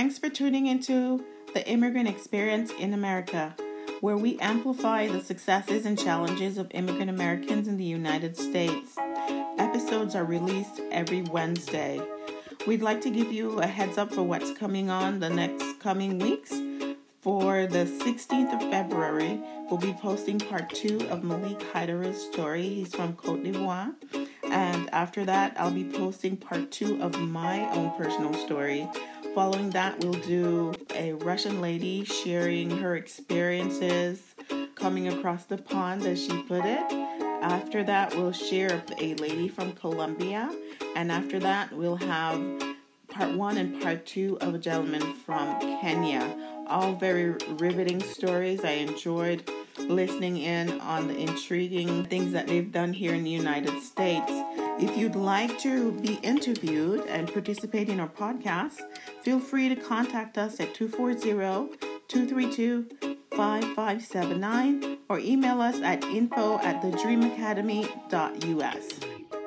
Thanks for tuning into the Immigrant Experience in America, where we amplify the successes and challenges of immigrant Americans in the United States. Episodes are released every Wednesday. We'd like to give you a heads up for what's coming on the next coming weeks. For the 16th of February, we'll be posting part two of Malik Haidar's story. He's from Cote d'Ivoire. And after that, I'll be posting part two of my own personal story Following that, we'll do a Russian lady sharing her experiences coming across the pond, as she put it. After that, we'll share a lady from Colombia. And after that, we'll have part one and part two of a gentleman from Kenya. All very riveting stories. I enjoyed listening in on the intriguing things that they've done here in the United States. If you'd like to be interviewed and participate in our podcast, feel free to contact us at 240 232 5579 or email us at info at thedreamacademy.us.